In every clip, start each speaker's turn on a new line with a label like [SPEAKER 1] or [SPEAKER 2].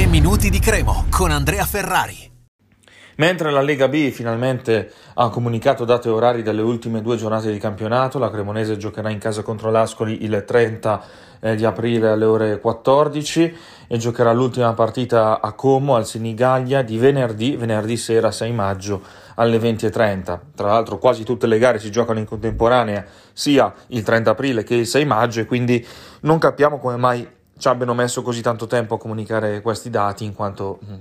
[SPEAKER 1] 3 minuti di Cremo con Andrea Ferrari.
[SPEAKER 2] Mentre la Lega B finalmente ha comunicato date e orari delle ultime due giornate di campionato, la Cremonese giocherà in casa contro l'Ascoli il 30 eh, di aprile alle ore 14 e giocherà l'ultima partita a Como al Senigallia di venerdì, venerdì sera 6 maggio alle 20.30. Tra l'altro quasi tutte le gare si giocano in contemporanea sia il 30 aprile che il 6 maggio e quindi non capiamo come mai ci abbiano messo così tanto tempo a comunicare questi dati, in quanto mm,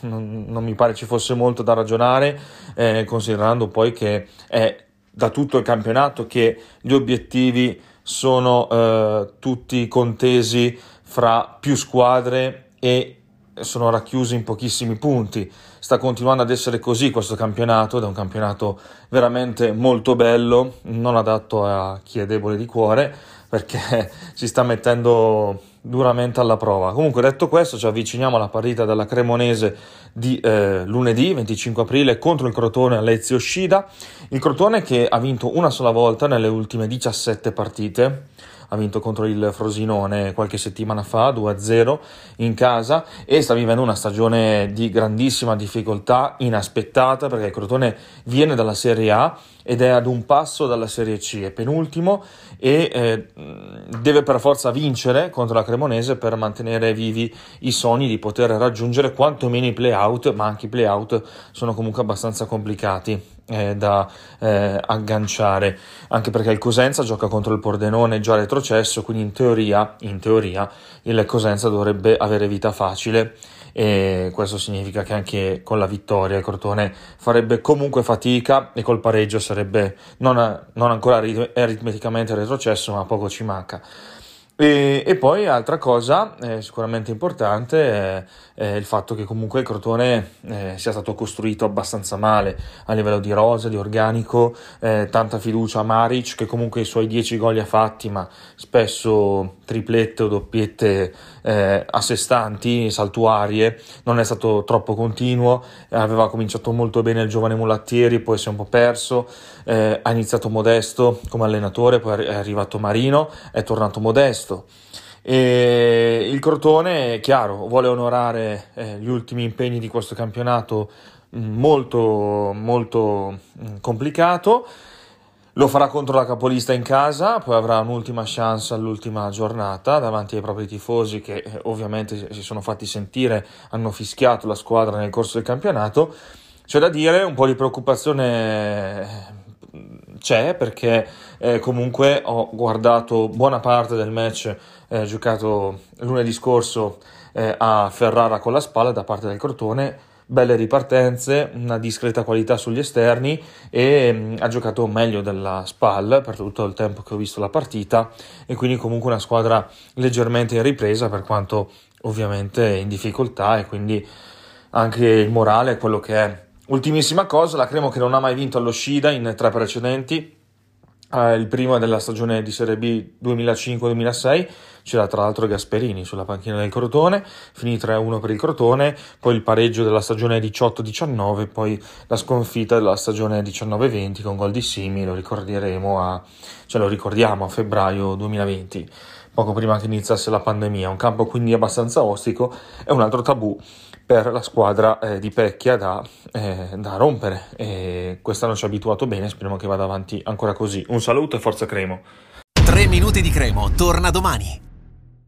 [SPEAKER 2] non, non mi pare ci fosse molto da ragionare, eh, considerando poi che è da tutto il campionato che gli obiettivi sono eh, tutti contesi fra più squadre e sono racchiusi in pochissimi punti. Sta continuando ad essere così questo campionato ed è un campionato veramente molto bello, non adatto a chi è debole di cuore perché si sta mettendo duramente alla prova. Comunque detto questo ci avviciniamo alla partita della Cremonese di eh, lunedì 25 aprile contro il Crotone Alezio Scida. Il Crotone che ha vinto una sola volta nelle ultime 17 partite ha vinto contro il Frosinone qualche settimana fa 2-0 in casa e sta vivendo una stagione di grandissima difficoltà inaspettata perché il Crotone viene dalla Serie A ed è ad un passo dalla Serie C, è penultimo e eh, deve per forza vincere contro la Cremonese per mantenere vivi i sogni di poter raggiungere quantomeno i play-out, ma anche i play-out sono comunque abbastanza complicati eh, da eh, agganciare, anche perché il Cosenza gioca contro il Pordenone già retrocesso, quindi in teoria, in teoria il Cosenza dovrebbe avere vita facile e questo significa che anche con la vittoria il Crotone farebbe comunque fatica e col pareggio sarebbe non, non ancora aritmeticamente retrocesso, ma poco ci manca. E, e, poi altra cosa eh, sicuramente importante è, è, il fatto che comunque il Crotone eh, sia stato costruito abbastanza male a livello di rosa, di organico, eh, tanta fiducia a Maric che comunque i suoi 10 gol li ha fatti ma spesso triplette o doppiette eh, a sé stanti, saltuarie, non è stato troppo continuo, aveva cominciato molto bene il giovane Mulattieri, poi si è un po' perso, eh, ha iniziato modesto come allenatore, poi è arrivato Marino, è tornato modesto. E il Crotone, chiaro, vuole onorare eh, gli ultimi impegni di questo campionato mm, molto, molto mm, complicato lo farà contro la capolista in casa, poi avrà un'ultima chance all'ultima giornata davanti ai propri tifosi che eh, ovviamente si sono fatti sentire, hanno fischiato la squadra nel corso del campionato. C'è da dire, un po' di preoccupazione eh, c'è perché eh, comunque ho guardato buona parte del match eh, giocato lunedì scorso eh, a Ferrara con la spalla da parte del Crotone belle ripartenze, una discreta qualità sugli esterni e mm, ha giocato meglio della SPAL per tutto il tempo che ho visto la partita e quindi comunque una squadra leggermente in ripresa per quanto ovviamente in difficoltà e quindi anche il morale è quello che è. Ultimissima cosa, la Cremo che non ha mai vinto allo Scida in tre precedenti eh, il primo della stagione di Serie B 2005-2006, c'era tra l'altro Gasperini sulla panchina del Crotone, finì 3-1 per il Crotone, poi il pareggio della stagione 18-19, poi la sconfitta della stagione 19-20 con gol di Simi, lo ricorderemo a, cioè lo ricordiamo a febbraio 2020 poco prima che iniziasse la pandemia, un campo quindi abbastanza ostico e un altro tabù per la squadra eh, di Pecchia da, eh, da rompere. E quest'anno ci ha abituato bene, speriamo che vada avanti ancora così. Un saluto e forza Cremo.
[SPEAKER 1] 3 minuti di Cremo, torna domani.